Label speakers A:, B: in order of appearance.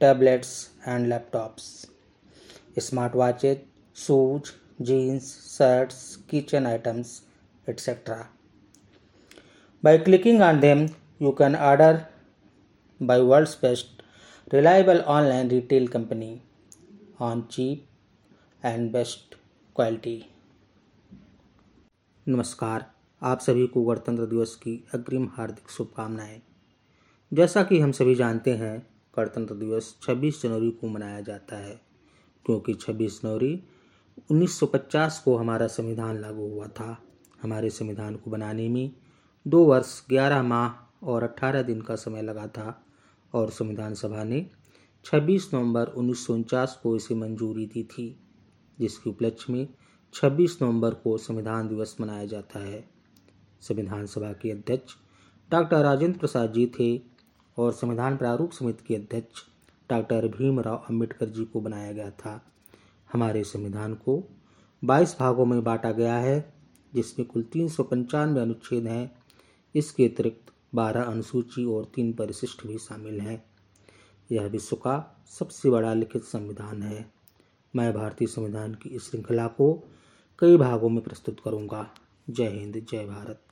A: tablets and laptops smart watches shoes jeans shirts kitchen items etcetera by clicking on them you can order by world's best reliable online retail company on cheap and best quality नमस्कार, आप सभी को गणतंत्र दिवस की अग्रिम हार्दिक शुभकामनाएँ। जैसा कि हम सभी जानते हैं गणतंत्र दिवस 26 जनवरी को मनाया जाता है, क्योंकि 26 जनवरी 1950 को हमारा संविधान लागू हुआ था। हमारे संविधान को बनाने में दो वर्ष 11 माह और 18 दिन का समय लगा था और संविधान सभा ने 26 नवंबर उन्नीस सौ उनचास को इसे मंजूरी दी थी, जिसके उपलक्ष्य में 26 नवंबर को संविधान दिवस मनाया जाता है। संविधान सभा के अध्यक्ष डॉक्टर राजेंद्र प्रसाद जी थे। और संविधान प्रारूप समिति के अध्यक्ष डॉक्टर भीमराव अंबेडकर जी को बनाया गया था। हमारे संविधान को 22 भागों में बांटा गया है, जिसमें कुल तीन सौ पंचानवे अनुच्छेद हैं। इसके अतिरिक्त बारह अनुसूची और तीन परिशिष्ट भी शामिल हैं। यह विश्व का सबसे बड़ा लिखित संविधान है। मैं भारतीय संविधान की इस श्रृंखला को कई भागों में प्रस्तुत करूँगा। जय हिंद, जय भारत।